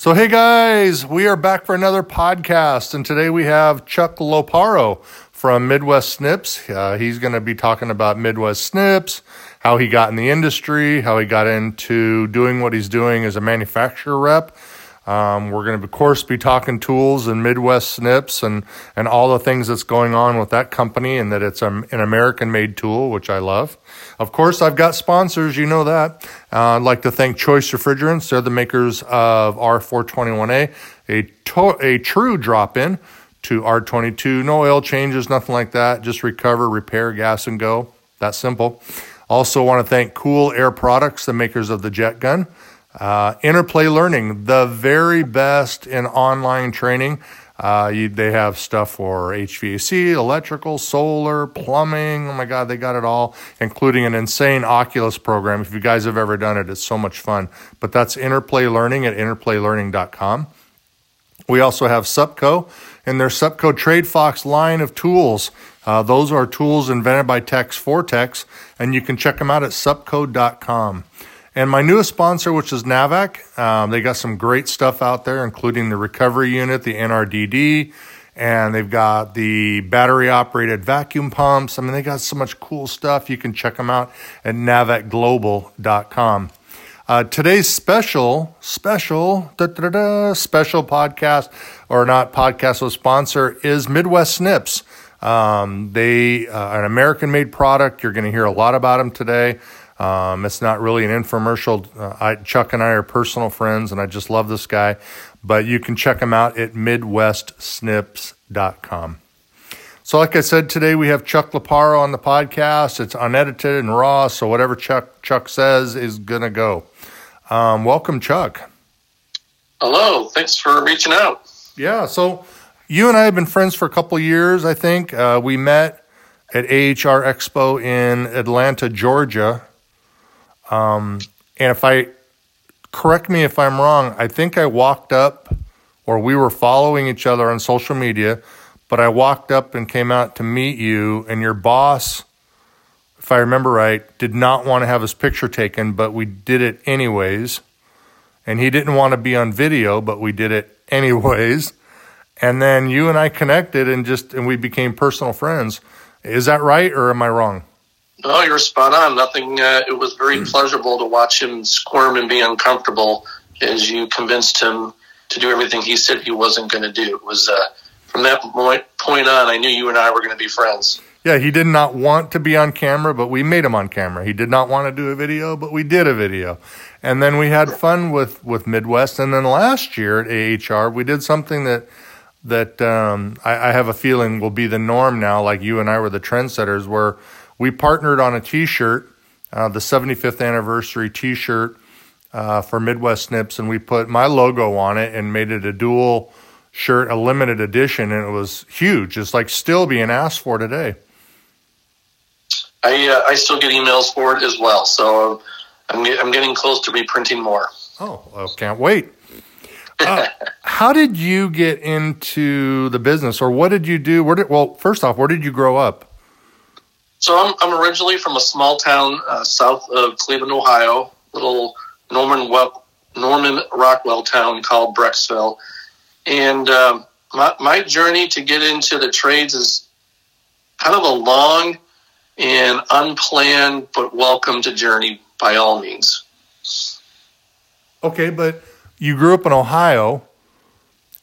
So, hey guys, we are back for another podcast, and today we have Chuck Loparo from Midwest Snips. Uh, he's going to be talking about Midwest Snips, how he got in the industry, how he got into doing what he's doing as a manufacturer rep. Um, we're going to, of course, be talking tools and Midwest Snips and, and all the things that's going on with that company and that it's an American made tool, which I love. Of course, I've got sponsors, you know that. Uh, I'd like to thank Choice Refrigerants. They're the makers of R421A, a, to- a true drop in to R22. No oil changes, nothing like that. Just recover, repair, gas, and go. That simple. Also, want to thank Cool Air Products, the makers of the Jet Gun. Uh, Interplay Learning, the very best in online training. Uh, you, they have stuff for HVAC, electrical, solar, plumbing. Oh my God, they got it all, including an insane Oculus program. If you guys have ever done it, it's so much fun. But that's Interplay Learning at interplaylearning.com. We also have Supco and their Supco Trade Fox line of tools. Uh, those are tools invented by techs for techs, and you can check them out at supco.com. And my newest sponsor, which is Navac, um, they got some great stuff out there, including the recovery unit, the NRDD, and they've got the battery operated vacuum pumps. I mean, they got so much cool stuff. You can check them out at navacglobal.com. Uh, today's special, special, special podcast, or not podcast, with sponsor is Midwest Snips. Um, they uh, an American made product. You're going to hear a lot about them today. Um, it's not really an infomercial. Uh, I, Chuck and I are personal friends, and I just love this guy. But you can check him out at MidwestSnips.com. So, like I said, today we have Chuck Loparo on the podcast. It's unedited and raw, so whatever Chuck Chuck says is gonna go. Um, welcome, Chuck. Hello. Thanks for reaching out. Yeah. So, you and I have been friends for a couple years. I think uh, we met at AHR Expo in Atlanta, Georgia um, and if I correct me if I'm wrong, I think I walked up or we were following each other on social media, but I walked up and came out to meet you, and your boss, if I remember right, did not want to have his picture taken, but we did it anyways. And he didn't want to be on video, but we did it anyways. And then you and I connected and just and we became personal friends. Is that right or am I wrong? No, you're spot on. Nothing. Uh, it was very pleasurable to watch him squirm and be uncomfortable as you convinced him to do everything he said he wasn't going to do. It was uh, from that point point on, I knew you and I were going to be friends. Yeah, he did not want to be on camera, but we made him on camera. He did not want to do a video, but we did a video. And then we had fun with, with Midwest. And then last year at AHR, we did something that that um, I, I have a feeling will be the norm now. Like you and I were the trendsetters, where we partnered on a T-shirt, uh, the 75th anniversary T-shirt uh, for Midwest Snips, and we put my logo on it and made it a dual shirt, a limited edition, and it was huge. It's like still being asked for today. I uh, I still get emails for it as well, so I'm I'm getting close to reprinting more. Oh, I can't wait. Uh, how did you get into the business, or what did you do? Where did well, first off, where did you grow up? So I'm, I'm originally from a small town uh, south of Cleveland, Ohio, little Norman Norman Rockwell town called Brecksville. And um, my, my journey to get into the trades is kind of a long and unplanned but welcome to journey by all means. Okay, but you grew up in Ohio,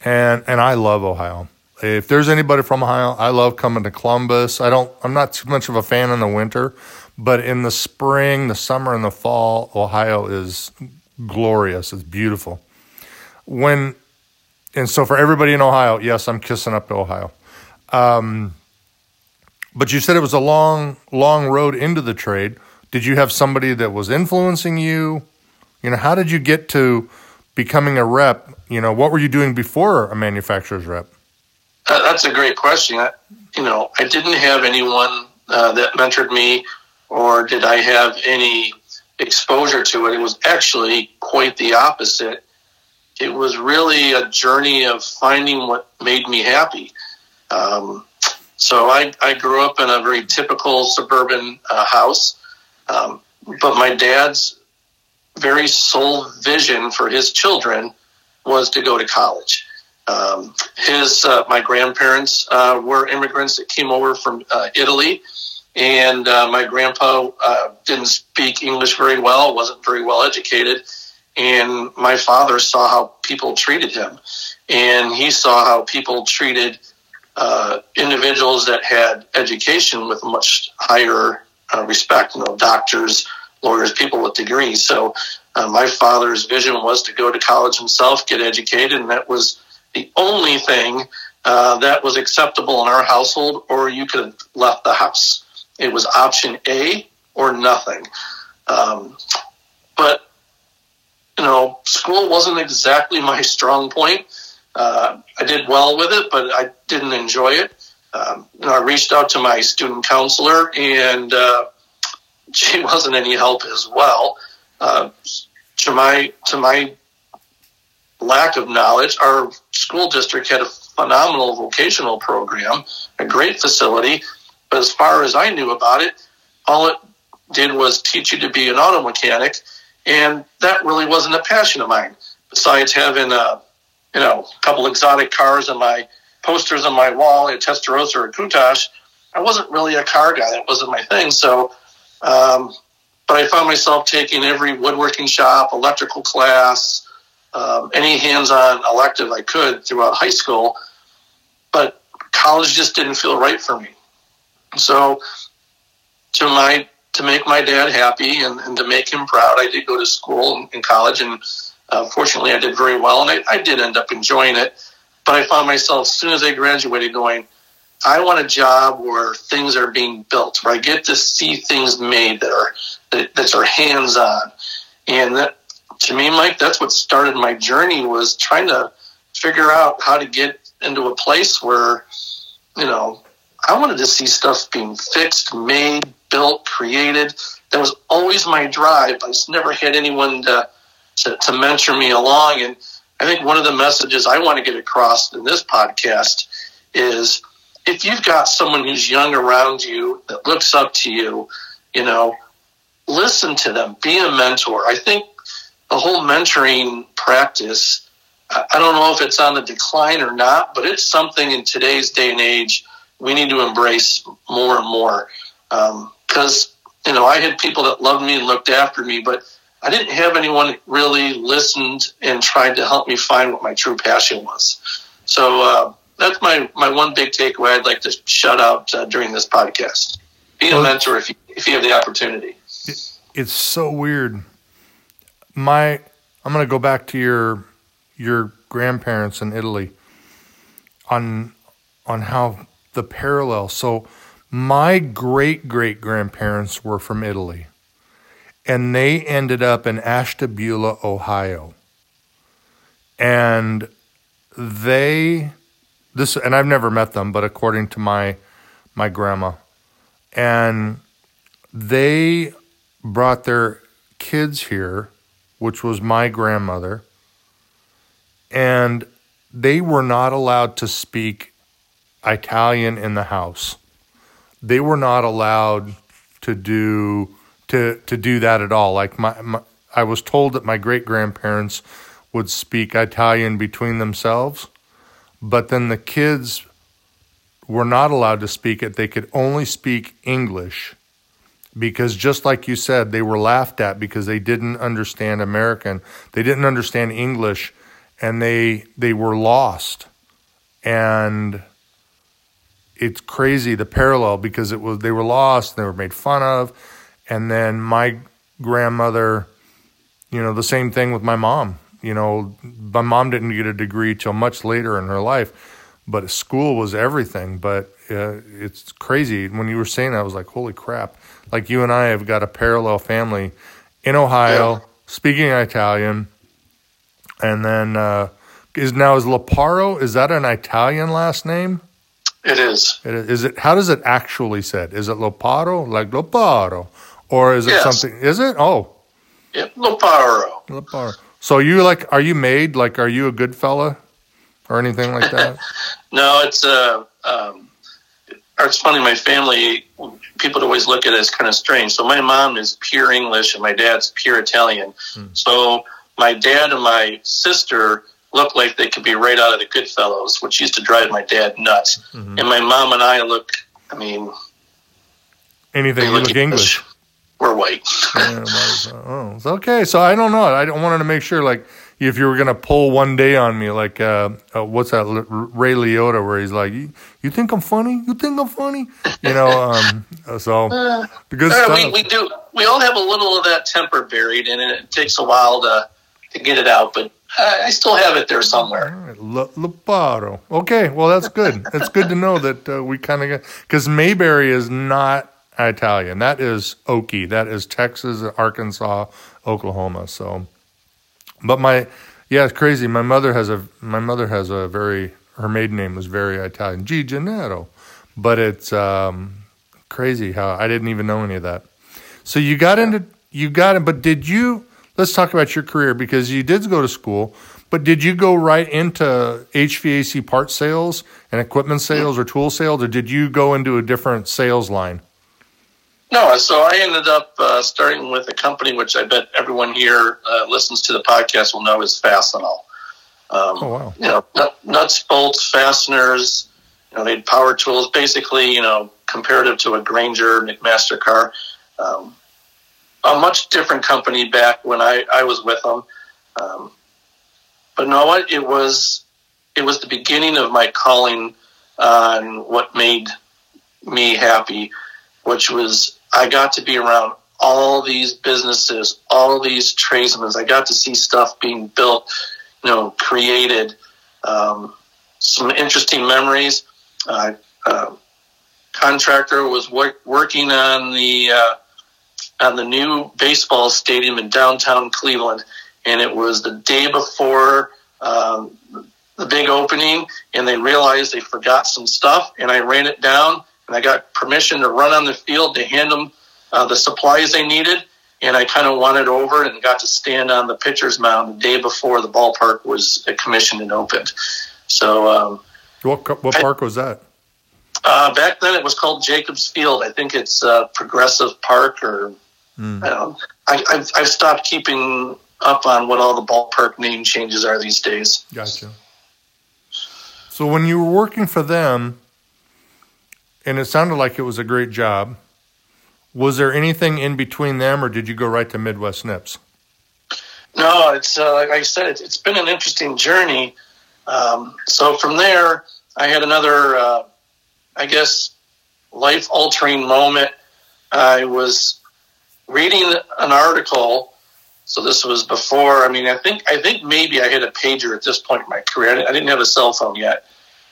and and I love Ohio if there's anybody from Ohio, I love coming to Columbus. I don't. I'm not too much of a fan in the winter, but in the spring, the summer, and the fall, Ohio is glorious. It's beautiful. When and so for everybody in Ohio, yes, I'm kissing up to Ohio. Um, but you said it was a long, long road into the trade. Did you have somebody that was influencing you? You know, how did you get to becoming a rep? You know, what were you doing before a manufacturer's rep? That's a great question. I, you know, I didn't have anyone uh, that mentored me, or did I have any exposure to it? It was actually quite the opposite. It was really a journey of finding what made me happy. Um, so I, I grew up in a very typical suburban uh, house, um, but my dad's very sole vision for his children was to go to college. Um, his uh, my grandparents uh, were immigrants that came over from uh, Italy, and uh, my grandpa uh, didn't speak English very well, wasn't very well educated, and my father saw how people treated him, and he saw how people treated uh, individuals that had education with much higher respect, you know, doctors, lawyers, people with degrees. So my father's vision was to go to college himself, get educated, and that was the only thing uh, that was acceptable in our household, or you could have left the house. It was option A or nothing. Um, but, you know, school wasn't exactly my strong point. Uh, I did well with it, but I didn't enjoy it. Um, I reached out to my student counselor, and uh, she wasn't any help as well. Uh, to my to my lack of knowledge, our school district had a phenomenal vocational program, a great facility. But as far as I knew about it, all it did was teach you to be an auto mechanic, and that really wasn't a passion of mine. Besides having a, you know, a couple exotic cars and my posters on my wall, a Testarossa or a Countach, I wasn't really a car guy. That wasn't my thing. So, um, but I found myself taking every woodworking shop, electrical class, um, any hands-on elective I could throughout high school, but college just didn't feel right for me. So, to my to make my dad happy and, and to make him proud, I did go to school in, in college, and uh, fortunately, I did very well, and I, I did end up enjoying it. But I found myself as soon as I graduated going, I want a job where things are being built, where I get to see things made that are that, that are hands on, and that to me, Mike, that's what started my journey was trying to figure out how to get into a place where, you know, I wanted to see stuff being fixed, made, built, created. That was always my drive. I just never had anyone to, to, to mentor me along. And I think one of the messages I want to get across in this podcast is if you've got someone who's young around you that looks up to you, you know, listen to them, be a mentor. I think the whole mentoring practice, I don't know if it's on the decline or not, but it's something in today's day and age we need to embrace more and more. Because, um, you know, I had people that loved me and looked after me, but I didn't have anyone really listened and tried to help me find what my true passion was. So uh, that's my, my one big takeaway I'd like to shout out uh, during this podcast. Be a mentor if you, if you have the opportunity. It's so weird my I'm going to go back to your your grandparents in Italy on on how the parallel. So my great great grandparents were from Italy and they ended up in Ashtabula, Ohio. And they this and I've never met them, but according to my my grandma and they brought their kids here which was my grandmother, and they were not allowed to speak Italian in the house. They were not allowed to do to to do that at all. Like my, my I was told that my great grandparents would speak Italian between themselves, but then the kids were not allowed to speak it. They could only speak English because just like you said, they were laughed at because they didn't understand American, they didn't understand English, and they they were lost. And it's crazy the parallel because it was they were lost, they were made fun of, and then my grandmother, you know, the same thing with my mom. You know, my mom didn't get a degree till much later in her life, but school was everything. But uh, it's crazy when you were saying that, I was like, holy crap like you and I have got a parallel family in Ohio, yeah. speaking Italian, and then uh, is now is Loparo is that an Italian last name? It is. It is. Is it? How does it actually said? Is it Loparo like Loparo, or is it yes. something? Is it? Oh, yep, Loparo. Loparo. So you like? Are you made? Like, are you a good fella, or anything like that? no, it's uh, um, it's funny. My family, people always look at it as kind of strange. So my mom is pure English and my dad's pure Italian. Hmm. So my dad and my sister look like they could be right out of the Goodfellas, which used to drive my dad nuts. Mm-hmm. And my mom and I look, I mean, Anything you look English. We're white. Yeah, well, oh, okay. So I don't know. I wanted to make sure, like, if you were gonna pull one day on me, like, uh, uh, what's that, Ray Liotta, where he's like, "You, you think I'm funny? You think I'm funny?" You know. Um, so the good Yeah, stuff. we, we do. We all have a little of that temper buried, and it takes a while to to get it out. But I, I still have it there somewhere. All right, La, Luparo. Okay, well that's good. It's good to know that uh, we kind of get because Mayberry is not Italian. That is Okie. That is Texas, Arkansas, Oklahoma. So, but my yeah, it's crazy. My mother has a my mother has a very her maiden name was very Italian, G Gennaro, but it's um, crazy how I didn't even know any of that. So you got into you got it, but did you? Let's talk about your career because you did go to school, but did you go right into HVAC part sales and equipment sales or tool sales, or did you go into a different sales line? No, so I ended up uh, starting with a company which I bet everyone here uh, listens to the podcast will know is Fastenal. Um, Oh wow! you know, nuts, bolts, fasteners. You know, they had power tools. Basically, you know, comparative to a Grainger McMaster car. Um, a much different company back when I, I was with them. Um, but know what? It was it was the beginning of my calling on what made me happy, which was I got to be around all these businesses, all these tradesmen. I got to see stuff being built, you know, created. Um, some interesting memories. Uh, uh, contractor was wor- working on the uh, on the new baseball stadium in downtown Cleveland, and it was the day before um, the big opening, and they realized they forgot some stuff, and I ran it down, and I got permission to run on the field to hand them uh, the supplies they needed, and I kind of wanted over and got to stand on the pitcher's mound the day before the ballpark was commissioned and opened. So um, What what park was that? uh, back then it was called Jacobs Field. I think it's uh, Progressive Park or Hmm. I don't. I, I've, I've stopped keeping up on what all the ballpark name changes are these days. Gotcha. So when you were working for them, and it sounded like it was a great job, was there anything in between them, or did you go right to Midwest Snips? No, it's uh, like I said, it's, it's been an interesting journey. Um, so from there, I had another, uh, I guess, life altering moment. I was reading an article. So this was before. I mean, I think I think maybe I had a pager at this point in my career. I didn't have a cell phone yet.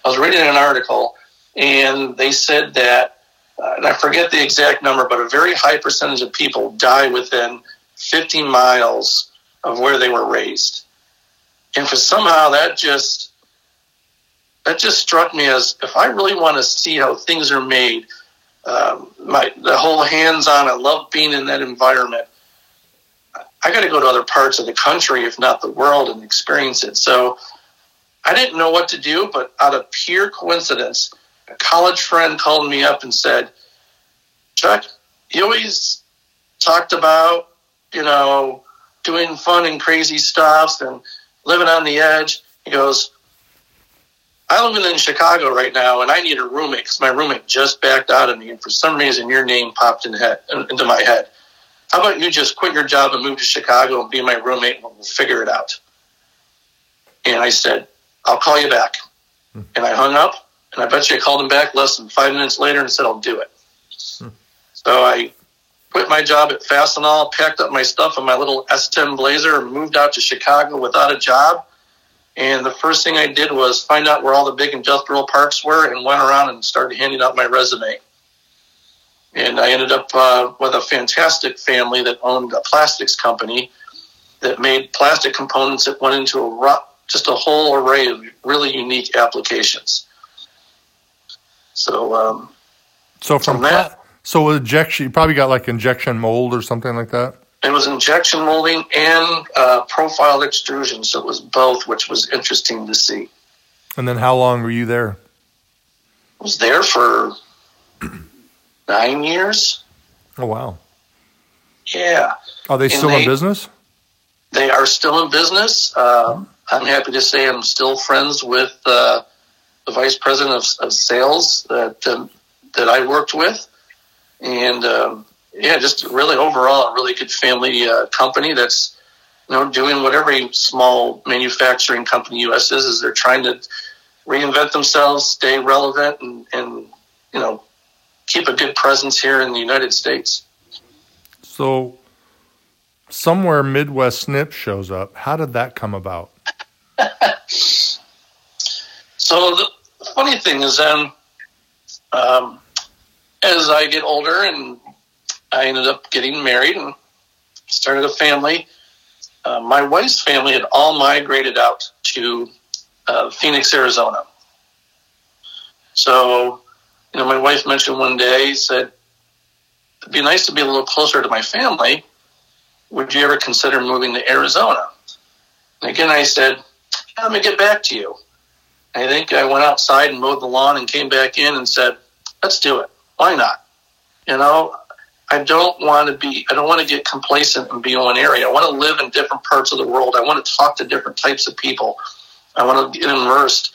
I was reading an article, and they said that, uh, and I forget the exact number, but a very high percentage of people die within 50 miles of where they were raised. And for somehow that just that just struck me as if I really want to see how things are made, um, my the whole hands on. I love being in that environment. I got to go to other parts of the country, if not the world, and experience it. So I didn't know what to do, but out of pure coincidence, a college friend called me up and said, "Chuck, you always talked about, you know." doing fun and crazy stuff and living on the edge. He goes, I live in Chicago right now and I need a roommate because my roommate just backed out of me and for some reason your name popped in head, into my head. How about you just quit your job and move to Chicago and be my roommate and we'll figure it out? And I said, I'll call you back. Hmm. And I hung up and I bet you I called him back less than five minutes later and said, I'll do it. So I quit my job at Fastenal, packed up my stuff in my little S10 Blazer, and moved out to Chicago without a job. And the first thing I did was find out where all the big industrial parks were and went around and started handing out my resume. And I ended up uh, with a fantastic family that owned a plastics company that made plastic components that went into a just a whole array of really unique applications. So, um, So from From that- so injection, you probably got like injection mold or something like that. It was injection molding and uh, profile extrusion, so it was both, which was interesting to see. And then how long were you there? I was there for nine years. Oh wow! Yeah, Are they And still in business? they are still in business. Uh, I'm happy to say I'm still friends with uh, the vice president of, of sales that um, that I worked with, and um, yeah, just really overall a really good family uh, company that's you know doing what every small manufacturing company U.S. is is they're trying to reinvent themselves, stay relevant, and, and you know keep a good presence here in the United States. So somewhere Midwest Snip shows up. How did that come about? So the funny thing is, then um, as I get older, and I ended up getting married and started a family. Uh, my wife's family had all migrated out to uh, Phoenix, Arizona. So, you know, my wife mentioned one day, said, it'd be nice to be a little closer to my family. Would you ever consider moving to Arizona? And again, I said, let me get back to you. I think I went outside and mowed the lawn and came back in and said, let's do it. Why not? You know, I don't want to be, I don't want to get complacent and be in one area. I want to live in different parts of the world. I want to talk to different types of people. I want to get immersed.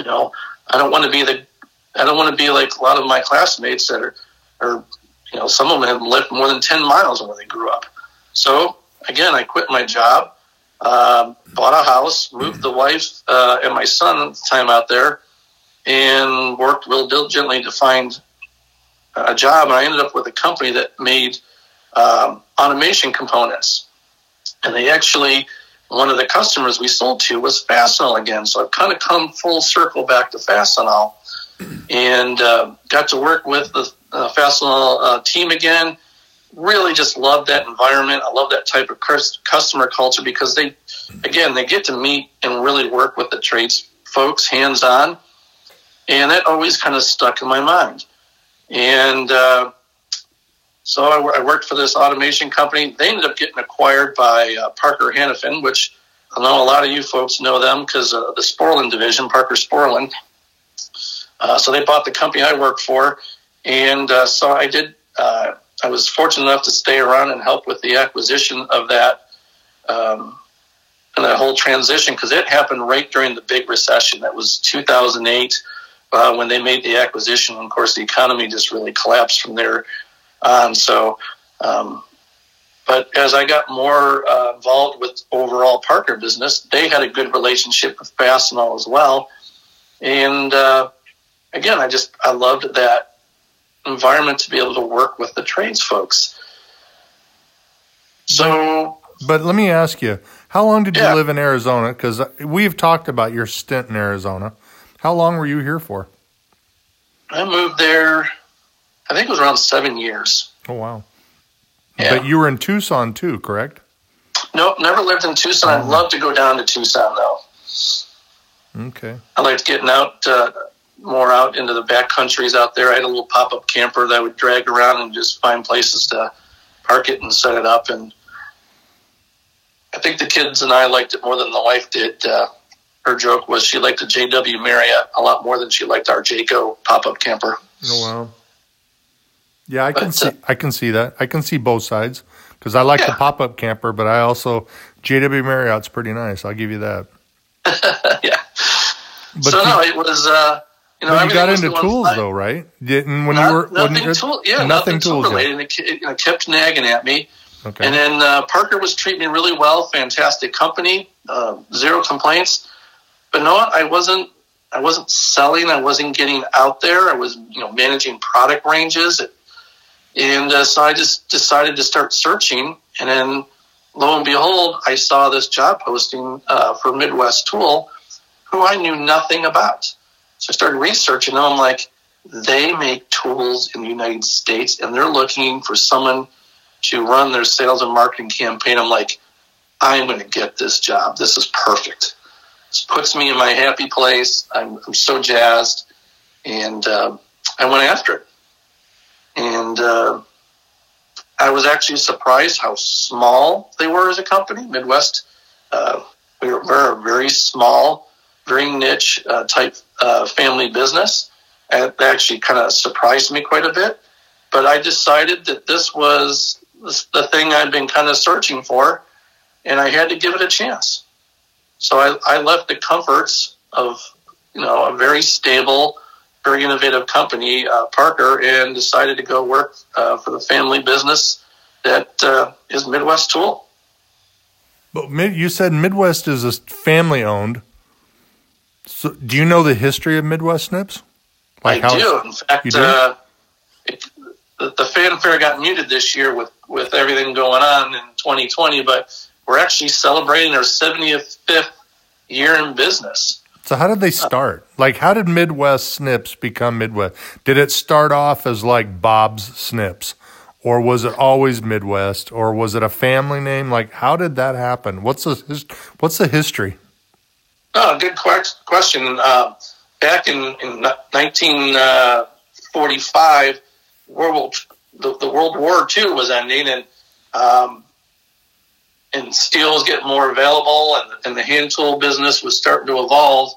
You know, I don't want to be the, I don't want to be like a lot of my classmates that are, are, you know, some of them have lived more than 10 miles where they grew up. So again, I quit my job, uh, bought a house, moved the wife uh, and my son at the time out there, and worked real diligently to find a job. And I ended up with a company that made um, automation components. And they actually, one of the customers we sold to was Fastenal again. So I've kind of come full circle back to Fastenal and uh, got to work with the uh, Fastenal uh, team again really just love that environment. I love that type of customer culture because they, again, they get to meet and really work with the trades folks hands on. And that always kind of stuck in my mind. And uh, so I, I, worked for this automation company. They ended up getting acquired by uh, Parker Hannifin, which I know a lot of you folks know them because uh, the Sporlan division, Parker Sporlan. Uh, so they bought the company I worked for. And uh, so I did uh, I was fortunate enough to stay around and help with the acquisition of that um, and that whole transition because it happened right during the big recession. That was 2008 uh, when they made the acquisition. And of course, the economy just really collapsed from there on. So, um, but as I got more uh, involved with overall Parker business, they had a good relationship with Fastenal as well. And uh, again, I just I loved that environment to be able to work with the trades folks. So, but let me ask you, how long did yeah. you live in Arizona? Because we've talked about your stint in Arizona. How long were you here for? I moved there. I think it was around seven years. Oh wow! Yeah. But you were in Tucson too, correct? Nope, never lived in Tucson. Oh. I'd love to go down to Tucson though. Okay. I liked getting out. Uh, more out into the back countries out there. I had a little pop up camper that I would drag around and just find places to park it and set it up. And I think the kids and I liked it more than the wife did. Uh, her joke was she liked the JW Marriott a lot more than she liked our Jayco pop up camper. Oh wow! Yeah, I can but, see uh, I can see that. I can see both sides because I like yeah. the pop up camper, but I also JW Marriott's pretty nice. I'll give you that. yeah. But so no, it was. Uh, you know, but you got into tools though, right? Didn't when Not, you were nothing when tool, yeah, nothing, nothing tool related. And it, it, kept nagging at me. Okay. And then uh, Parker was treating me really well. Fantastic company, uh, zero complaints. But no, I wasn't. I wasn't selling. I wasn't getting out there. I was, you know, managing product ranges, and uh, so I just decided to start searching. And then, lo and behold, I saw this job posting uh, for Midwest Tool, who I knew nothing about. So I started researching them. I'm like, they make tools in the United States and they're looking for someone to run their sales and marketing campaign. I'm like, I'm going to get this job. This is perfect. This puts me in my happy place. I'm, I'm so jazzed. And uh, I went after it. And uh, I was actually surprised how small they were as a company. Midwest, uh, we were, we're a very small very niche uh, type family business. And it actually kind of surprised me quite a bit. But I decided that this was the thing I'd been kind of searching for, and I had to give it a chance. So I, I left the comforts of, you know, a very stable, very innovative company, uh, Parker, and decided to go work uh, for the family business that uh, is Midwest Tool. But you said Midwest is a family owned. So do you know the history of Midwest Snips? Like I do. In fact, do? Uh, it, the, the fanfare got muted this year with, with everything going on in 2020, but we're actually celebrating our 75th year in business. So how did they start? Like, how did Midwest Snips become Midwest? Did it start off as like Bob's Snips, or was it always Midwest, or was it a family name? Like, how did that happen? What's the what's the history? Oh, good question. Uh, back in, in 1945, World the, the World War II was ending, and um, and steel was getting more available, and, and the hand tool business was starting to evolve.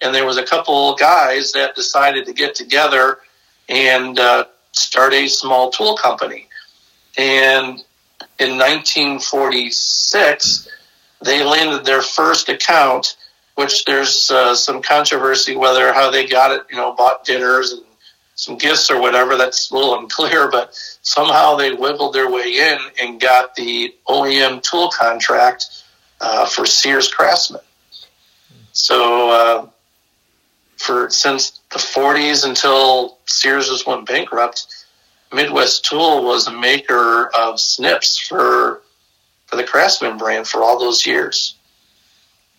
And there was a couple guys that decided to get together and uh, start a small tool company. And in 1946, they landed their first account, which there's uh, some controversy whether how they got it, you know, bought dinners and some gifts or whatever. That's a little unclear, but somehow they wiggled their way in and got the OEM tool contract uh, for Sears Craftsman. So uh, for since the 40s until Sears just went bankrupt, Midwest Tool was a maker of snips for for the Craftsman brand for all those years.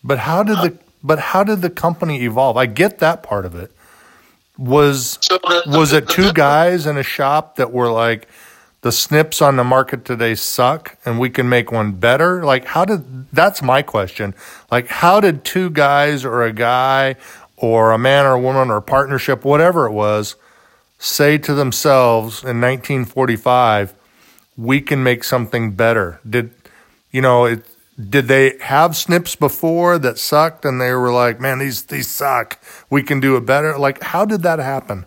But how did the but how did the company evolve? I get that part of it. Was so the, the, was it two guys in a shop that were like the snips on the market today suck and we can make one better? Like how did that's my question. Like how did two guys or a guy or a man or a woman or a partnership whatever it was say to themselves in 1945 we can make something better? Did you know it did they have snips before that sucked and they were like, man, these, these suck. We can do it better. Like, how did that happen?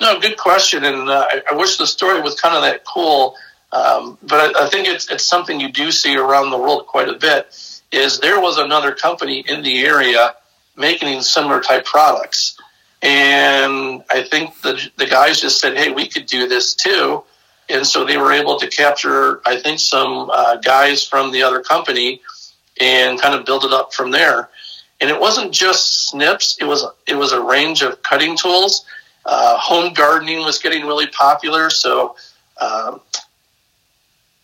No, good question. And uh, I, I, wish the story was kind of that cool. Um, but I, I, think it's, it's something you do see around the world quite a bit is there was another company in the area making similar type products. And I think the, the guys just said, Hey, we could do this too and so they were able to capture, I think, some uh, guys from the other company and kind of build it up from there. And it wasn't just snips; it was it was a range of cutting tools. Uh, home gardening was getting really popular, so um,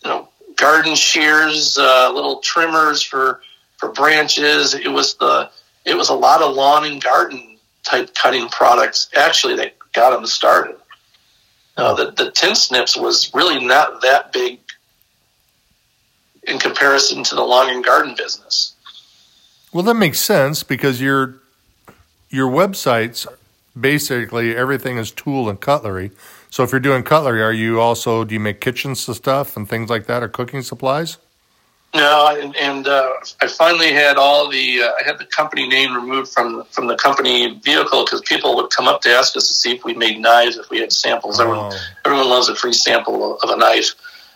you know, garden shears, uh, little trimmers for for branches. It was the it was a lot of lawn and garden type cutting products actually that got them started. No, the, the tin snips was really not that big in comparison to the lawn and garden business. Well, that makes sense because your your websites basically everything is tool and cutlery. So if you're doing cutlery, are you also do you make kitchen stuff and things like that, or cooking supplies? No, and, and uh, I finally had all the uh, I had the company name removed from from the company vehicle because people would come up to ask us to see if we made knives, if we had samples. Oh. Everyone everyone loves a free sample of a knife,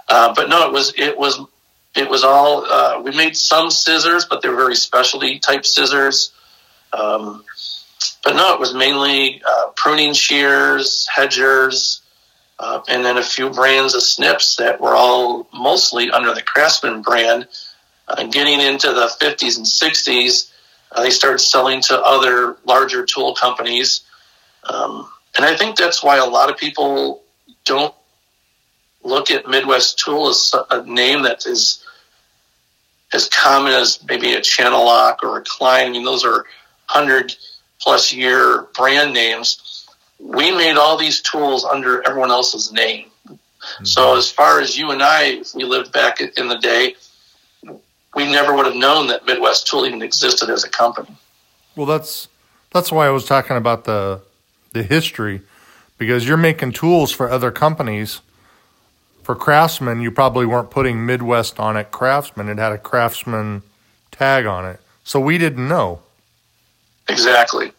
uh, but no, it was it was it was all uh, we made some scissors, but they're very specialty type scissors. Um, but no, it was mainly uh, pruning shears, hedgers, uh, and then a few brands of snips that were all mostly under the Craftsman brand. Uh, getting into the 50s and 60s, uh, they started selling to other larger tool companies. Um, and I think that's why a lot of people don't look at Midwest Tool as a name that is as common as maybe a Channellock or a Klein. I mean, those are 100 plus year brand names we made all these tools under everyone else's name. Mm-hmm. So as far as you and I, if we lived back in the day, we never would have known that Midwest Tool even existed as a company. Well, that's that's why I was talking about the the history, because you're making tools for other companies. For Craftsman, you probably weren't putting Midwest on it. Craftsman, it had a Craftsman tag on it, so we didn't know. Exactly.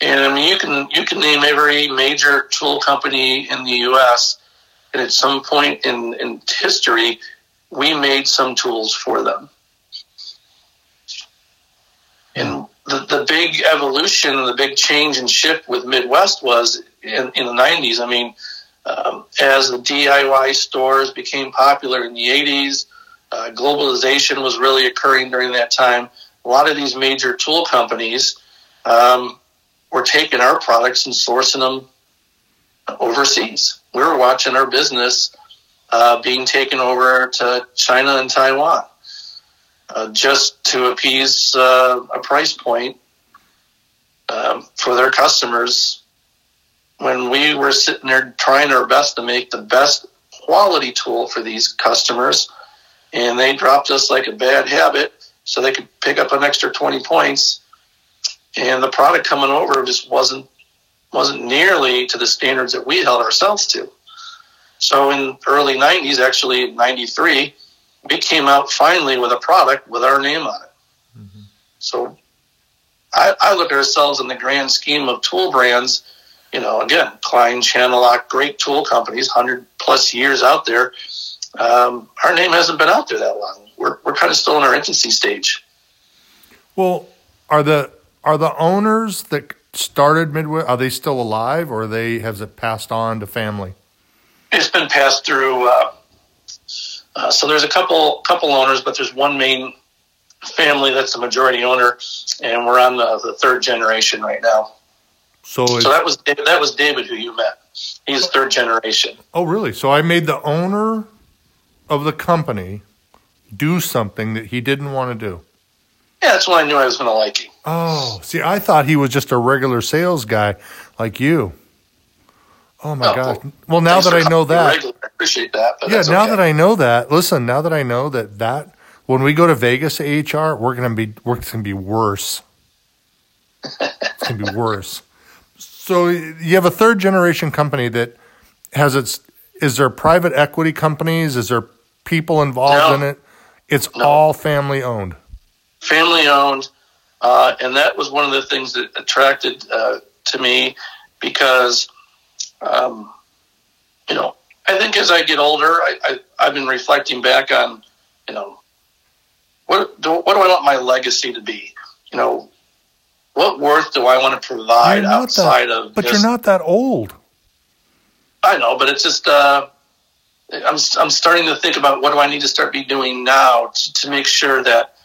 And I mean, you can you can name every major tool company in the U.S. and at some point in, in history, we made some tools for them. And the, the big evolution, the big change and shift with Midwest was in, in the 90s. I mean, um, as the DIY stores became popular in the 80s, uh, globalization was really occurring during that time. A lot of these major tool companies um, were taking our products and sourcing them overseas. We were watching our business uh, being taken over to China and Taiwan uh, just to appease uh, a price point um, for their customers when we were sitting there trying our best to make the best quality tool for these customers and they dropped us like a bad habit so they could pick up an extra 20 points and the product coming over just wasn't wasn't nearly to the standards that we held ourselves to so in early 90s actually 93 we came out finally with a product with our name on it mm-hmm. so I, I look at ourselves in the grand scheme of tool brands you know again klein Channellock great tool companies 100 plus years out there um, our name hasn't been out there that long. We're we're kind of still in our infancy stage. Well, are the are the owners that started Midway are they still alive, or they has it passed on to family? It's been passed through. Uh, uh, so there's a couple couple owners, but there's one main family that's the majority owner, and we're on the, the third generation right now. So, so that was that was David who you met. He's third generation. Oh, really? So I made the owner of the company do something that he didn't want to do. Yeah, that's when I knew I was going to like him. Oh, see, I thought he was just a regular sales guy like you. Oh my oh, gosh! Well, well now that I know that, regular. I appreciate that. yeah, now okay. that I know that, listen. Now that I know that that when we go to Vegas HR, we're going to be we're going to be worse. it's going to be worse. So you have a third generation company that has its. Is there private equity companies? Is there people involved no. in it. It's no. all family owned. Family owned, uh, and that was one of the things that attracted uh, to me because, um, you know, I think as I get older, I, I, have been reflecting back on, you know, what do, what do I want my legacy to be? You know, what worth do I want to provide outside that, of? But you're not that old. I know, but it's just uh, I'm, I'm starting to think about what do I need to start be doing now to, to make sure that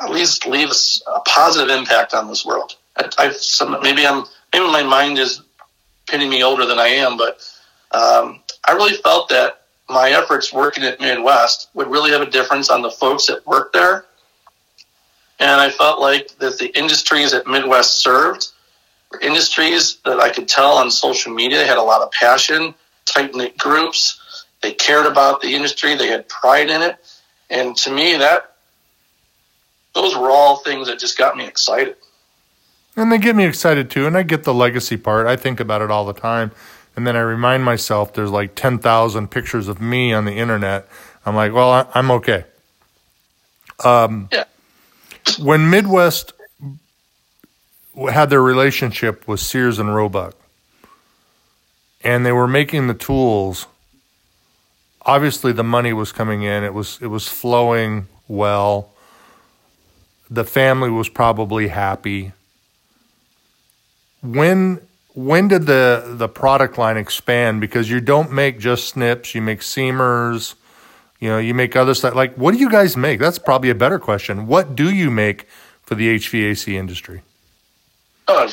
at least leave a, a positive impact on this world. I, I some, maybe I'm maybe my mind is pinning me older than I am, but um, I really felt that my efforts working at Midwest would really have a difference on the folks that work there. And I felt like that the industries that Midwest served were industries that I could tell on social media had a lot of passion, tight knit groups, they cared about the industry. They had pride in it. And to me, that those were all things that just got me excited. And they get me excited too. And I get the legacy part. I think about it all the time. And then I remind myself there's like 10,000 pictures of me on the internet. I'm like, well, I'm okay. Um, yeah. When Midwest had their relationship with Sears and Roebuck, and they were making the tools obviously the money was coming in. It was it was flowing well. The family was probably happy. When when did the the product line expand? Because you don't make just snips, you make seamers, you know, you make other stuff. Like, what do you guys make? That's probably a better question. What do you make for the HVAC industry? Oh,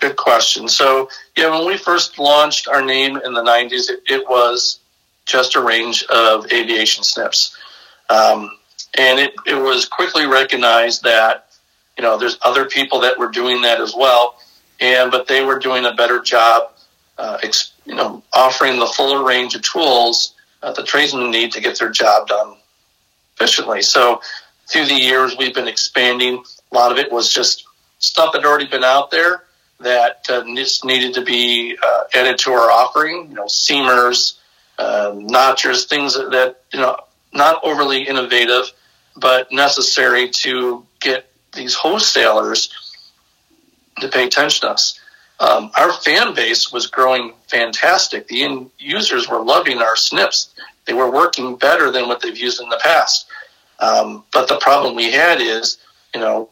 good question. So, yeah, when we first launched our name in the '90s, it, it was just a range of aviation snips. Um, and it, it was quickly recognized that, you know, there's other people that were doing that as well. And, but they were doing a better job, uh, ex, you know, offering the fuller range of tools uh, the tradesmen need to get their job done efficiently. So through the years, we've been expanding. A lot of it was just stuff that had already been out there that uh, just needed to be uh, added to our offering. You know, seamers, um, notchers, things that, that, you know, not overly innovative, but necessary to get these wholesalers to pay attention to us. Um, our fan base was growing fantastic. The end users were loving our snips. They were working better than what they've used in the past. Um, but the problem we had is, you know,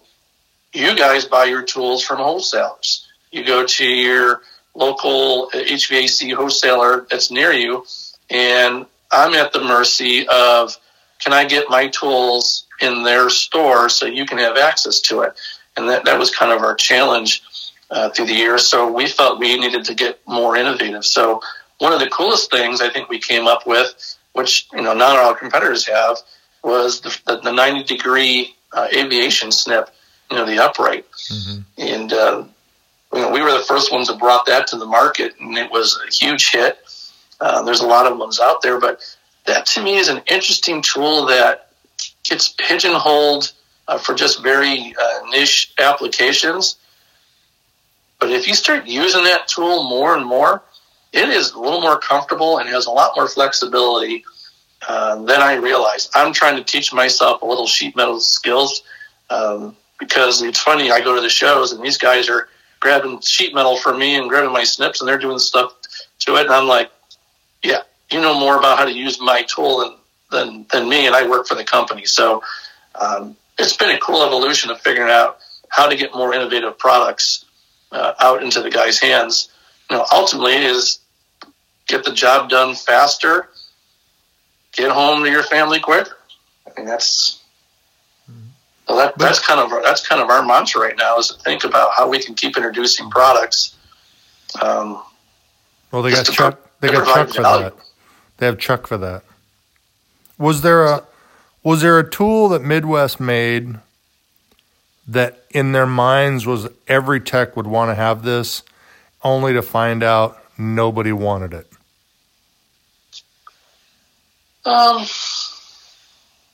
you guys buy your tools from wholesalers. You go to your local HVAC wholesaler that's near you, and I'm at the mercy of can I get my tools in their store so you can have access to it? And that, that was kind of our challenge uh, through the years. So we felt we needed to get more innovative. So one of the coolest things I think we came up with, which you know of our competitors have, was the, the, the 90 degree uh, aviation snip, you know, the upright. Mm-hmm. And uh, you know, we were the first ones that brought that to the market, and it was a huge hit. Uh, there's a lot of ones out there, but that to me is an interesting tool that gets pigeonholed uh, for just very uh, niche applications. But if you start using that tool more and more, it is a little more comfortable and has a lot more flexibility uh, than I realized. I'm trying to teach myself a little sheet metal skills um, because it's funny. I go to the shows and these guys are grabbing sheet metal for me and grabbing my snips and they're doing stuff to it, and I'm like, yeah, you know more about how to use my tool than than, than me, and I work for the company. So um, it's been a cool evolution of figuring out how to get more innovative products uh, out into the guy's hands. You know, ultimately is get the job done faster, get home to your family quicker. I mean, that's so that, that's kind of our, that's kind of our mantra right now is to think about how we can keep introducing products. Um, well, they got Chuck. They got Chuck for value. that. They have Chuck for that. Was there a was there a tool that Midwest made that in their minds was every tech would want to have this, only to find out nobody wanted it? Um,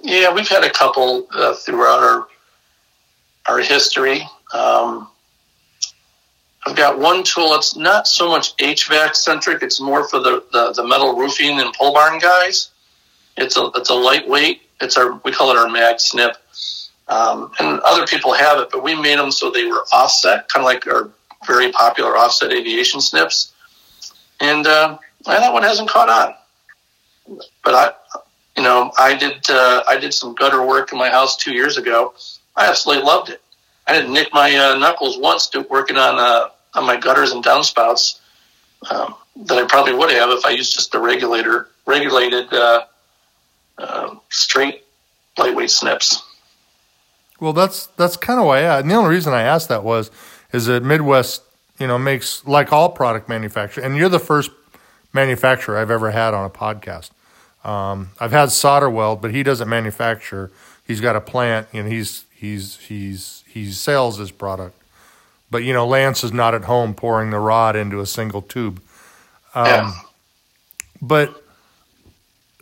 yeah, we've had a couple uh, throughout our our history. Um, I've got one tool. It's not so much HVAC centric. It's more for the, the, the, metal roofing and pole barn guys. It's a it's a lightweight. It's our we call it our mag snip. Um, and other people have it, but we made them so they were offset, kind of like our very popular offset aviation snips. And uh, that one hasn't caught on. But I, you know, I did uh, I did some gutter work in my house two years ago. I absolutely loved it. I didn't nick my uh, knuckles once working on uh, on my gutters and downspouts um, that I probably would have if I used just the regulator regulated uh, uh, straight lightweight snips. Well, that's that's kind of why. I, and the only reason I asked that was is that Midwest, you know, makes like all product manufacturer, and you're the first manufacturer I've ever had on a podcast. Um, I've had Solderweld, but he doesn't manufacture. He's got a plant, and he's he's he's he sells his product. But you know, Lance is not at home pouring the rod into a single tube. Um, yeah. But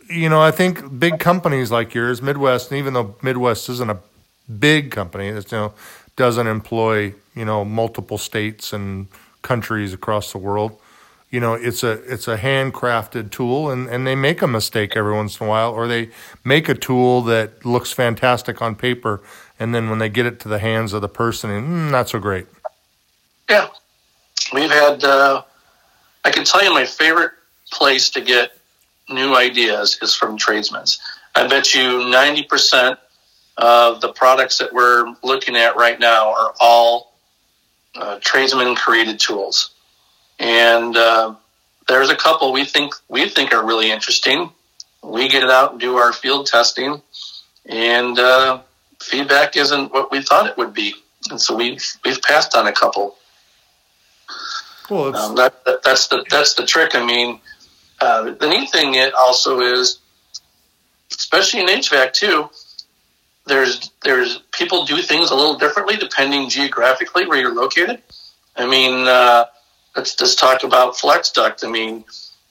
you know, I think big companies like yours, Midwest, and even though Midwest isn't a big company, it's you know doesn't employ you know multiple states and countries across the world you know it's a it's a handcrafted tool and, and they make a mistake every once in a while or they make a tool that looks fantastic on paper and then when they get it to the hands of the person mm, not so great yeah we've had uh, i can tell you my favorite place to get new ideas is from tradesmen's i bet you 90% of the products that we're looking at right now are all uh, tradesman created tools and uh, there's a couple we think we think are really interesting. We get it out and do our field testing, and uh, feedback isn't what we thought it would be, and so we we've passed on a couple. Well, um, that, that, that's the that's the trick. I mean, uh, the neat thing it also is, especially in HVAC too. There's there's people do things a little differently depending geographically where you're located. I mean, uh, let's just talk about flex duct. I mean,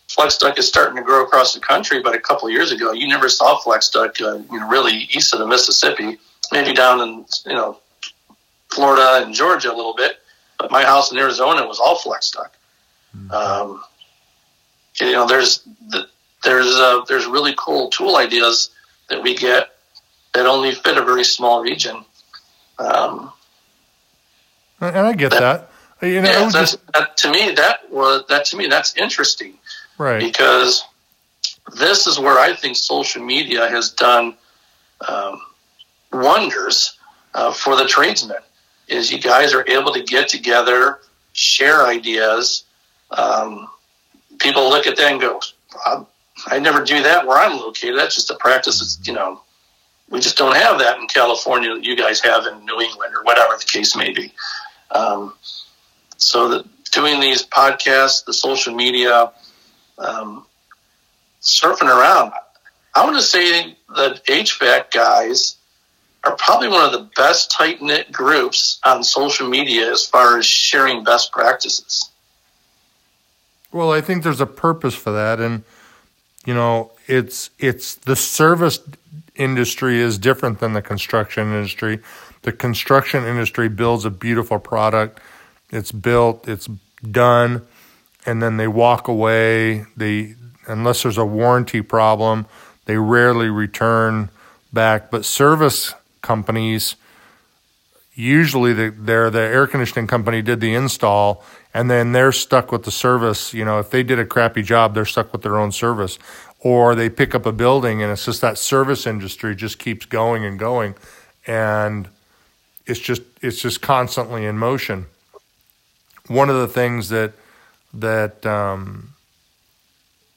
flex duct is starting to grow across the country, but a couple years ago, you never saw flex duct, uh, you know, really east of the Mississippi, maybe down in, you know, Florida and Georgia a little bit. But my house in Arizona was all flex duct. Mm-hmm. Um, you know, there's, there's, uh, there's really cool tool ideas that we get that only fit a very small region. Um, and I get that. that. You know, yeah, just... that, to me that was that to me that's interesting, right? Because this is where I think social media has done um, wonders uh, for the tradesmen. Is you guys are able to get together, share ideas. Um, people look at that and go, I never do that where I'm located. That's just a practice. It's, you know, we just don't have that in California that you guys have in New England or whatever the case may be. Um, so doing these podcasts, the social media, um, surfing around, I want to say that HVAC guys are probably one of the best tight knit groups on social media as far as sharing best practices. Well, I think there's a purpose for that, and you know, it's it's the service industry is different than the construction industry. The construction industry builds a beautiful product. It's built, it's done, and then they walk away. They unless there's a warranty problem, they rarely return back. But service companies. Usually the, they're the air conditioning company did the install and then they're stuck with the service. You know if they did a crappy job they're stuck with their own service. Or they pick up a building and it's just that service industry just keeps going and going and it's just it's just constantly in motion. One of the things that that um,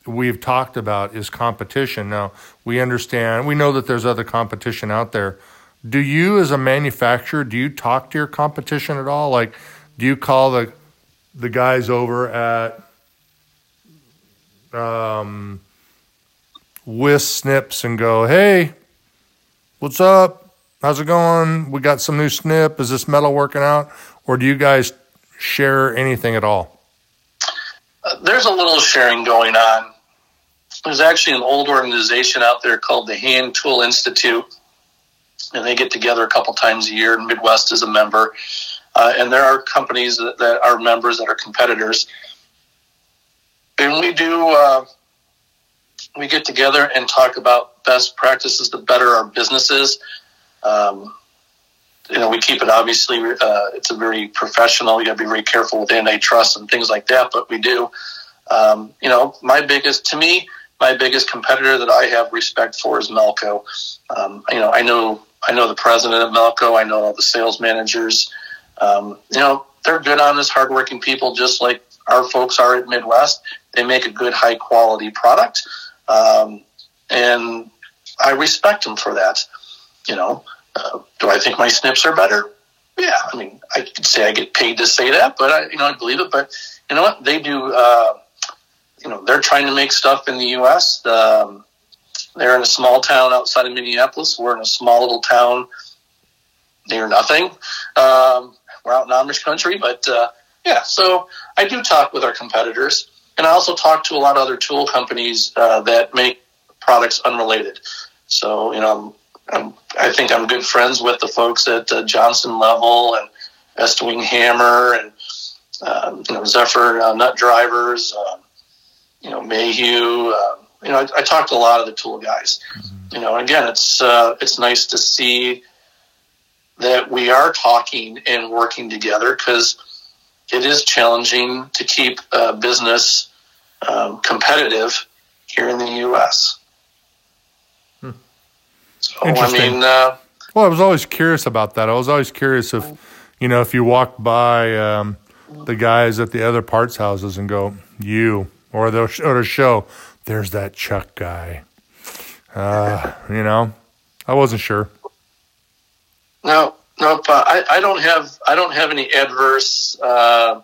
we've talked about is competition. Now we understand we know that there's other competition out there do you as a manufacturer do you talk to your competition at all like do you call the the guys over at um, snips and go, hey, what's up? How's it going? We got some new snip. Is this metal working out? Or do you guys share anything at all? Uh, there's a little sharing going on. There's actually an old organization out there called the Hand Tool Institute, and they get together a couple times a year. Midwest is a member, uh, and there are companies that, that, are members that are competitors. And we do uh, we get together and talk about best practices to better our businesses. Um, you know, we keep it obviously, uh, it's a very professional, you gotta be very careful with antitrust and things like that, but we do. Um, you know, my biggest, to me, my biggest competitor that I have respect for is Malco. Um, you know, I know, I know the president of Malco, I know all the sales managers. Um, you know, they're good, honest, hardworking people, just like our folks are at Midwest. They make a good, high quality product. Um, and I respect them for that. You know, uh, do I think my snips are better? Yeah, I mean, I could say I get paid to say that, but I, you know, I believe it. But you know what? They do. Uh, you know, they're trying to make stuff in the U.S. Um, they're in a small town outside of Minneapolis. We're in a small little town near nothing. Um, we're out in Amish country, but uh, yeah. So I do talk with our competitors. And I also talk to a lot of other tool companies uh, that make products unrelated. So, you know, I'm, i think I'm good friends with the folks at uh, Johnson Level and Estwing Hammer and, uh, you know, Zephyr uh, Nut Drivers, um, you know, Mayhew. Um, you know, I, I talk to a lot of the tool guys. Mm-hmm. You know, again, it's uh, it's nice to see that we are talking and working together because it is challenging to keep a business um, competitive here in the U.S. Hmm. So, I mean, uh, well, I was always curious about that. I was always curious if, you know, if you walk by um, the guys at the other parts houses and go, you, or they'll or show, there's that Chuck guy. Uh, you know, I wasn't sure. No, Nope, uh, I, I don't have I don't have any adverse uh,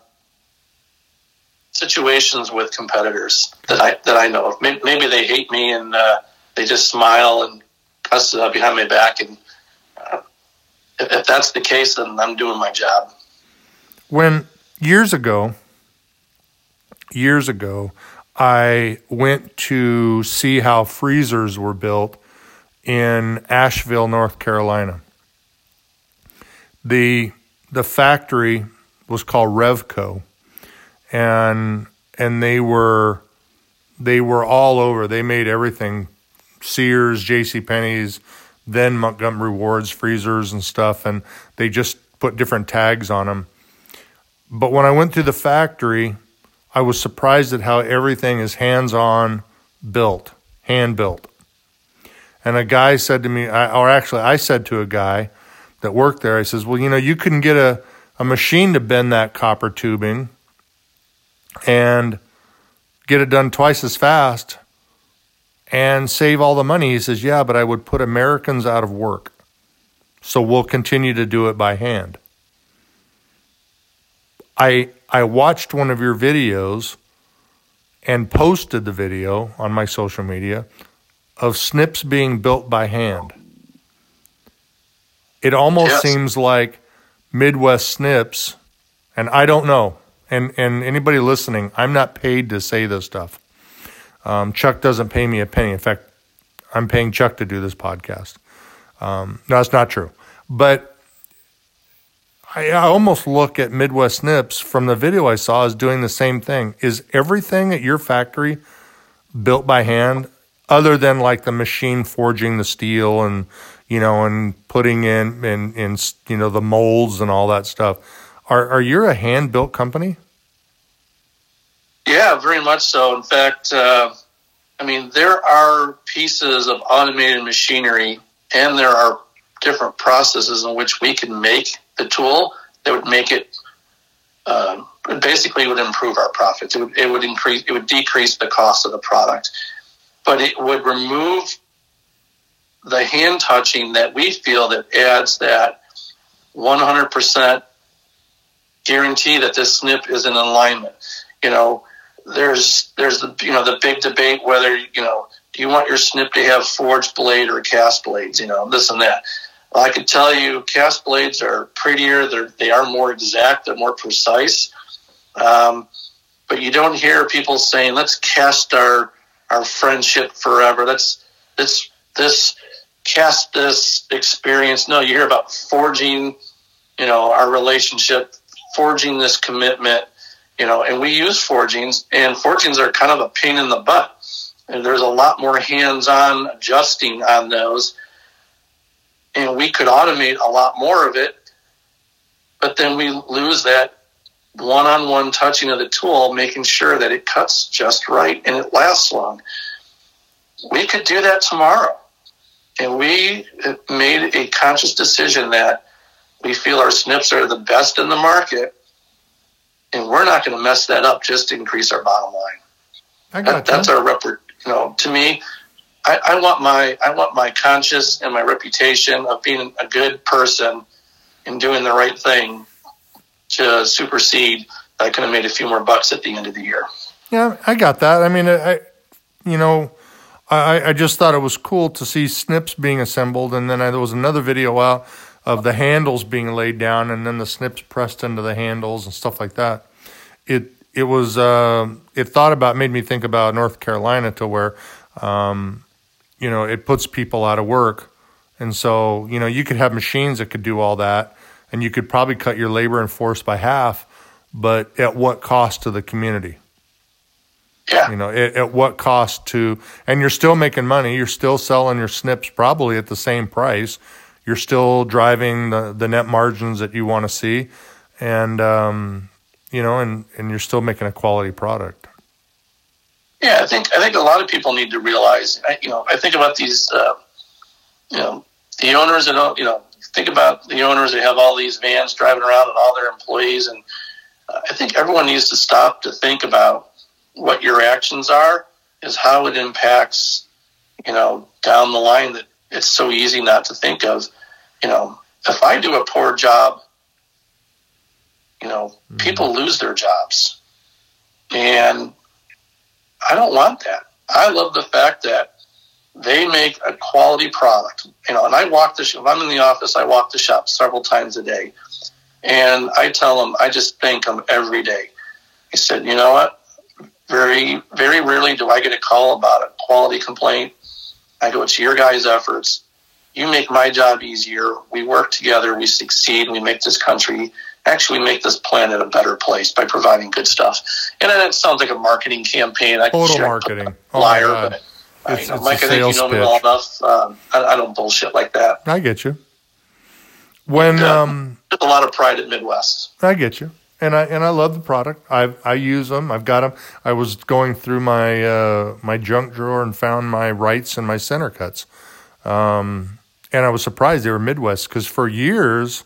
situations with competitors that I that I know of. Maybe, maybe they hate me and uh, they just smile and cuss it behind my back. And uh, if, if that's the case, then I'm doing my job. When years ago, years ago, I went to see how freezers were built in Asheville, North Carolina the the factory was called Revco, and and they were they were all over. They made everything, Sears, J.C. Penney's, then Montgomery Ward's freezers and stuff, and they just put different tags on them. But when I went to the factory, I was surprised at how everything is hands-on built, hand built. And a guy said to me, or actually, I said to a guy that worked there. I says, well, you know, you couldn't get a, a machine to bend that copper tubing and get it done twice as fast and save all the money. He says, yeah, but I would put Americans out of work. So we'll continue to do it by hand. I I watched one of your videos and posted the video on my social media of snips being built by hand. It almost yes. seems like Midwest snips, and I don't know. And and anybody listening, I'm not paid to say this stuff. Um, Chuck doesn't pay me a penny. In fact, I'm paying Chuck to do this podcast. Um, no, that's not true. But I, I almost look at Midwest Snips from the video I saw as doing the same thing. Is everything at your factory built by hand, other than like the machine forging the steel and you know and putting in in you know the molds and all that stuff? Are are you a hand built company? Yeah, very much so. In fact, uh, I mean there are pieces of automated machinery, and there are different processes in which we can make the tool that would make it uh, basically would improve our profits. It would, it would increase, it would decrease the cost of the product, but it would remove the hand touching that we feel that adds that 100% guarantee that this snip is in alignment. You know, there's there's the you know the big debate whether you know do you want your snip to have forged blade or cast blades? You know this and that. I can tell you, cast blades are prettier. They're, they are more exact. They're more precise. Um, but you don't hear people saying, "Let's cast our our friendship forever." Let's let's this cast this experience. No, you hear about forging, you know, our relationship, forging this commitment, you know, and we use forgings, and forgings are kind of a pain in the butt. And there's a lot more hands-on adjusting on those and we could automate a lot more of it, but then we lose that one-on-one touching of the tool, making sure that it cuts just right and it lasts long. We could do that tomorrow. And we made a conscious decision that we feel our snips are the best in the market, and we're not going to mess that up just to increase our bottom line. I got that, that's our rep. You know, to me, I, I, want my I want my conscience and my reputation of being a good person and doing the right thing to supersede. I could have made a few more bucks at the end of the year. Yeah, I got that. I mean, I, you know, I, I just thought it was cool to see snips being assembled, and then I, there was another video out of the handles being laid down, and then the snips pressed into the handles and stuff like that. It it was uh, it thought about made me think about North Carolina to where um, you know, it puts people out of work. And so, you know, you could have machines that could do all that and you could probably cut your labor and force by half, but at what cost to the community? Yeah. You know, at, at what cost to, and you're still making money. You're still selling your snips probably at the same price. You're still driving the, the net margins that you want to see. And, um, you know, and, and you're still making a quality product. Yeah, I think I think a lot of people need to realize. You know, I think about these. Uh, you know, the owners that don't. You know, think about the owners that have all these vans driving around and all their employees, and uh, I think everyone needs to stop to think about what your actions are, is how it impacts. You know, down the line that it's so easy not to think of. You know, if I do a poor job, you know, mm-hmm. people lose their jobs, and I don't want that. I love the fact that they make a quality product. You know, and I walk the shop. I'm in the office. I walk the shop several times a day, and I tell them I just thank them every day. I said, you know what? Very, very rarely do I get a call about a quality complaint. I go, it's your guys' efforts. You make my job easier. We work together. We succeed. We make this country actually make this planet a better place by providing good stuff. And it sounds like a marketing campaign. I Total marketing. Oh liar, but it's, I, Mike, I think you know me well enough. Um, I, I, don't bullshit like that. I get you. When and, um, a lot of pride at Midwest. I get you. And I and I love the product. I I use them. I've got them. I was going through my uh, my junk drawer and found my rights and my center cuts. Um, and I was surprised they were Midwest because for years,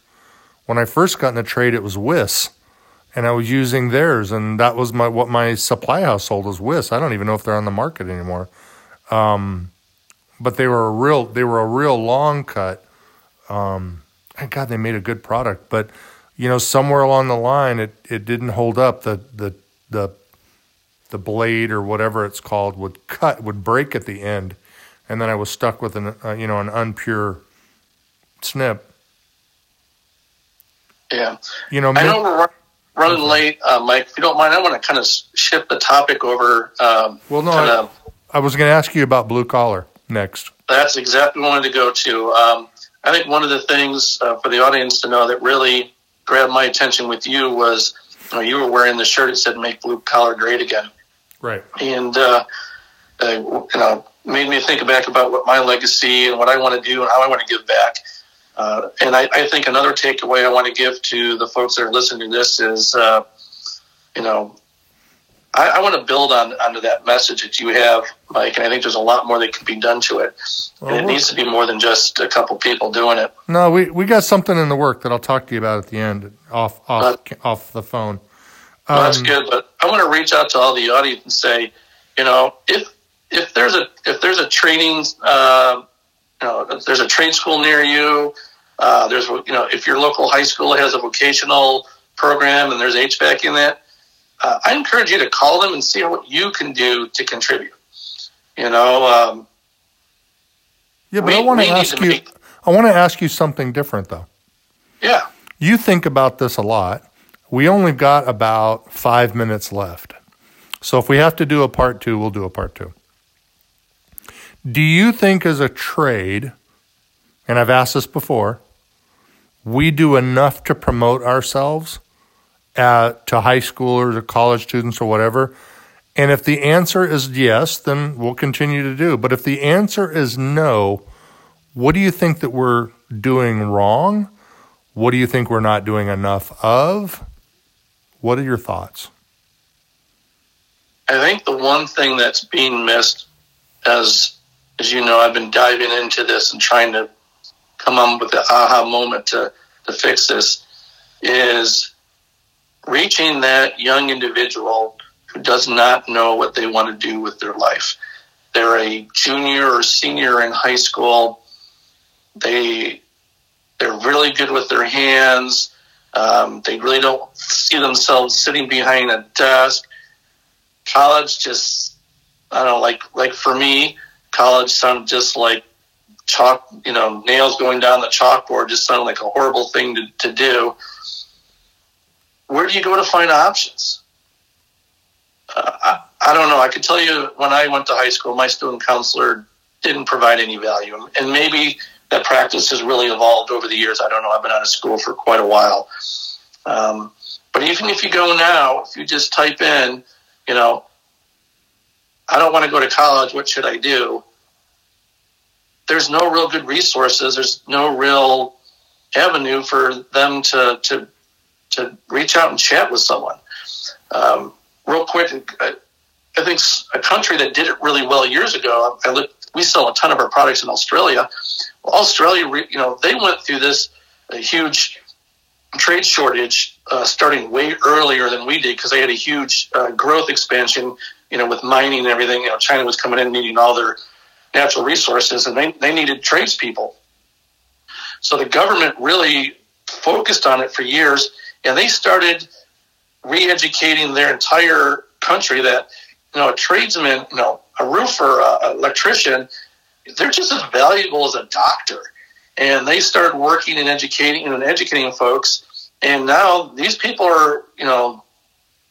when I first got in the trade, it was Wiss, and I was using theirs, and that was my what my supply house sold was Wiss. I don't even know if they're on the market anymore. Um, but they were a real they were a real long cut. Um, thank God they made a good product, but you know somewhere along the line it, it didn't hold up. The the the the blade or whatever it's called would cut would break at the end, and then I was stuck with an uh, you know an unpure snip. Yeah, You know, I know we're running late, uh, Mike. If you don't mind, I want to kind of shift the topic over. Um, Well, no, I- I was going to ask you about blue collar next. That's exactly what I wanted to go to. Um, I think one of the things uh, for the audience to know that really grabbed my attention with you was you, know, you were wearing the shirt that said "Make Blue Collar Great Again," Right. and uh, uh, you know made me think back about what my legacy and what I want to do and how I want to give back. Uh, and I, I think another takeaway I want to give to the folks that are listening to this is, uh, you know, I, I want to build on onto that message that you have, Mike. And I think there's a lot more that can be done to it. Well, and it needs to be more than just a couple people doing it. No, we, we got something in the work that I'll talk to you about at the end off off off the phone. Well, that's Um, good, but I want to reach out to all the audience and say, you know, if if there's a if there's a training, uh, you know, if there's a trade school near you, uh, there's you know, if your local high school has a vocational program and there's HVAC in that, uh, I encourage you to call them and see what you can do to contribute. You know, um, Yeah, but we- I want to ask you. make- I want to ask you something different though. yeah, You think about this a lot. We only got about five minutes left. So if we have to do a part two, we'll do a part two. Do you think, as a trade, and I've asked this before, we do enough to promote ourselves to high schoolers or college students or whatever? And if the answer is yes, then we'll continue to do. But if the answer is no, what do you think that we're doing wrong? What do you think we're not doing enough of? What are your thoughts? I think the one thing that's being missed, as as you know, I've been diving into this and trying to come up with the aha moment to to fix this, is reaching that young individual who does not know what they want to do with their life. They're a junior or senior in high school. They they're really good with their hands. Um, they really don't see themselves sitting behind a desk college just I don't know, like like for me, college sounded just like chalk, you know, nails going down the chalkboard just sounded like a horrible thing to, to do. Where do you go to find options? Uh, I, I don't know. I could tell you when I went to high school, my student counselor didn't provide any value, and maybe that practice has really evolved over the years. I don't know. I've been out of school for quite a while. Um, but even if you go now, if you just type in, you know, I don't want to go to college. What should I do? There's no real good resources. There's no real avenue for them to to to reach out and chat with someone. Um, real quick, I, I think a country that did it really well years ago. I looked, we sell a ton of our products in Australia. Well, Australia, you know, they went through this huge trade shortage uh, starting way earlier than we did because they had a huge uh, growth expansion, you know, with mining and everything. You know, China was coming in needing all their natural resources, and they, they needed tradespeople. So the government really focused on it for years, and they started re-educating their entire country that you know a tradesman, you know, a roofer, an electrician, they're just as valuable as a doctor and they started working and educating and educating folks. And now these people are, you know,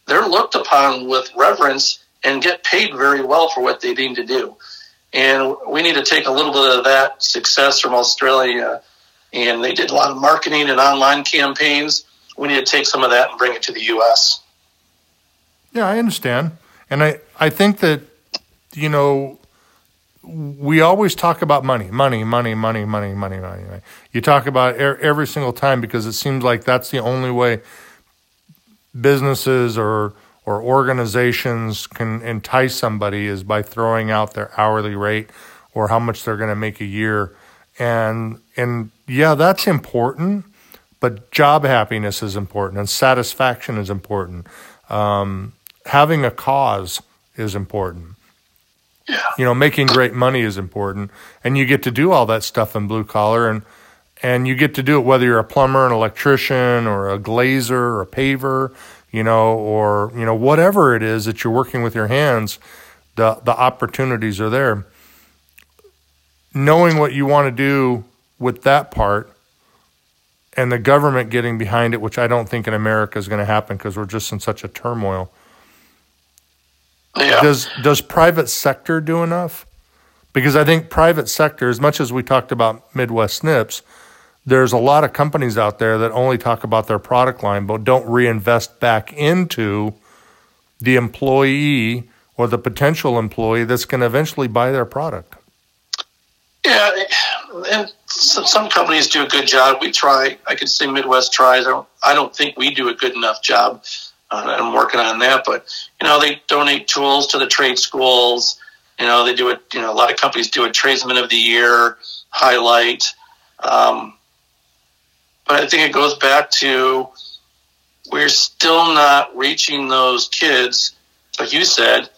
they're looked upon with reverence and get paid very well for what they need to do. And we need to take a little bit of that success from Australia. And they did a lot of marketing and online campaigns. We need to take some of that and bring it to the U.S. Yeah, I understand. And I, I think that, you know, we always talk about money, money, money, money, money, money, money. money. You talk about it every single time because it seems like that's the only way businesses or or organizations can entice somebody is by throwing out their hourly rate or how much they're going to make a year. and and yeah, that's important. But job happiness is important, and satisfaction is important. Um, having a cause is important. Yeah. You know, making great money is important, and you get to do all that stuff in blue collar, and and you get to do it whether you're a plumber, an electrician, or a glazer, or a paver, you know, or you know whatever it is that you're working with your hands. The the opportunities are there. Knowing what you want to do with that part and the government getting behind it, which I don't think in America is going to happen because we're just in such a turmoil. Yeah. Does does private sector do enough? Because I think private sector, as much as we talked about Midwest Snips, there's a lot of companies out there that only talk about their product line but don't reinvest back into the employee or the potential employee that's going to eventually buy their product. Yeah, and some companies do a good job. We try. I could say Midwest tries. I don't. I don't think we do a good enough job. Uh, I'm working on that, but you know, they donate tools to the trade schools. You know, they do it. You know, a lot of companies do a tradesman of the year highlight. Um, but I think it goes back to we're still not reaching those kids, like you said,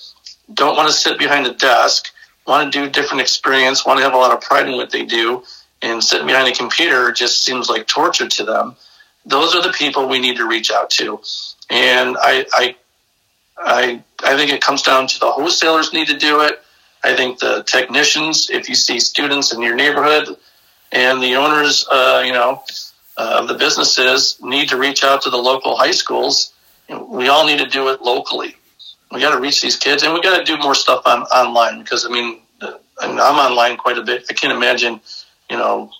don't want to sit behind a desk want to do different experience, want to have a lot of pride in what they do, and sitting behind a computer just seems like torture to them. Those are the people we need to reach out to, and I, I, I, I think it comes down to the wholesalers need to do it. I think the technicians, if you see students in your neighborhood, and the owners, uh, you know, uh, the businesses need to reach out to the local high schools. We all need to do it locally we got to reach these kids, and we got to do more stuff on online because I mean, I mean, I'm online quite a bit. I can't imagine, you know,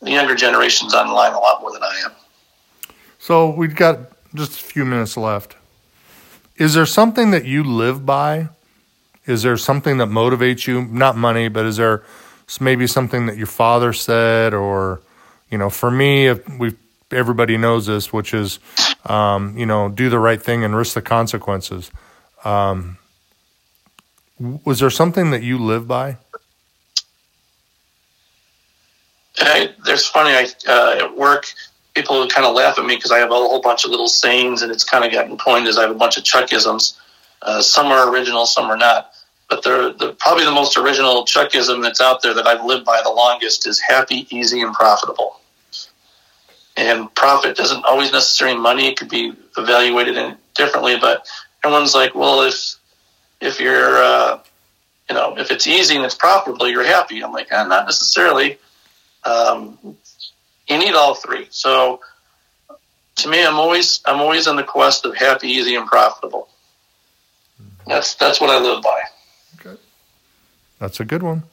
the younger generation's online a lot more than I am. So we've got just a few minutes left. Is there something that you live by? Is there something that motivates you? Not money, but is there maybe something that your father said, or you know, for me, we everybody knows this, which is, um, you know, do the right thing and risk the consequences. Um, was there something that you live by? I, there's funny. I uh, at work, people kind of laugh at me because I have a whole bunch of little sayings, and it's kind of gotten coined as I have a bunch of Chuckisms. Uh, some are original, some are not. But the, the probably the most original Chuckism that's out there that I've lived by the longest is happy, easy, and profitable. And profit doesn't always necessarily money; it could be evaluated in, differently. But everyone's like, well, if if you're uh, you know if it's easy and it's profitable, you're happy. I'm like, eh, not necessarily. Um, you need all three. So to me, I'm always I'm always on the quest of happy, easy, and profitable. That's that's what I live by. Okay, that's a good one.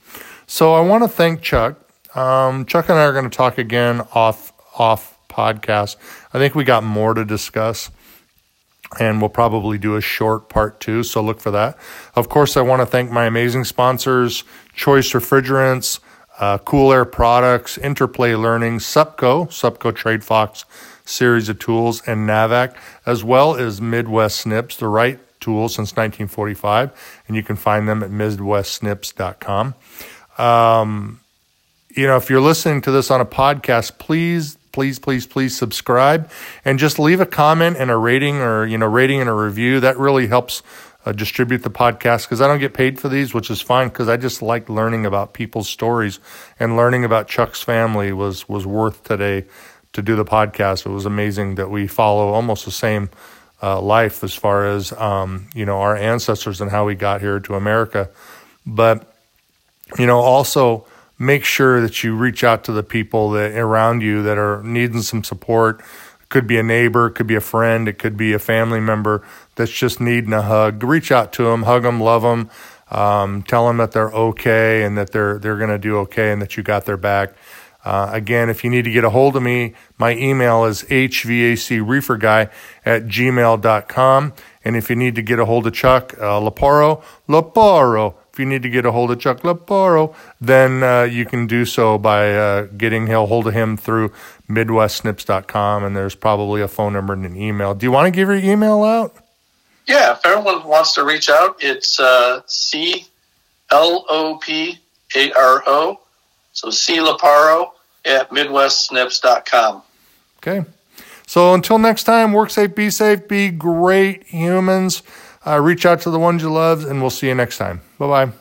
So I want to thank Chuck. Um, Chuck and I are going to talk again off off podcast. I think we got more to discuss and we'll probably do a short part two, so look for that. Of course, I want to thank my amazing sponsors Choice Refrigerants, uh, Cool Air Products, Interplay Learning, Supco, Supco Trade Fox series of tools, and Navac, as well as Midwest Snips, the right tool since 1945, and you can find them at midwestsnips.com. Um, you know, if you're listening to this on a podcast, please please, please, please subscribe and just leave a comment and a rating or, you know, rating and a review. That really helps uh, distribute the podcast because I don't get paid for these, which is fine because I just like learning about people's stories and learning about Chuck's family was, was worth today to do the podcast. It was amazing that we follow almost the same uh, life as far as, um, you know, our ancestors and how we got here to America. But, you know, also, make sure that you reach out to the people that around you that are needing some support. It could be a neighbor, it could be a friend, it could be a family member that's just needing a hug. Reach out to them, hug them, love them, um, tell them that they're okay and that they're they're going to do okay and that you got their back. Uh, again, if you need to get a hold of me, my email is hvacreeferguy at gmail.com. And if you need to get a hold of Chuck uh, Loparo, Loparo if you need to get a hold of Chuck Loparo, then uh, you can do so by uh, getting a hold of him through MidwestSnips.com, and there's probably a phone number and an email. Do you want to give your email out? Yeah, if everyone wants to reach out, it's uh, C L O P A R O So C. Loparo at MidwestSnips.com. Okay. So until next time, work safe, be safe, be great humans. Uh, reach out to the ones you love, and we'll see you next time. Bye bye.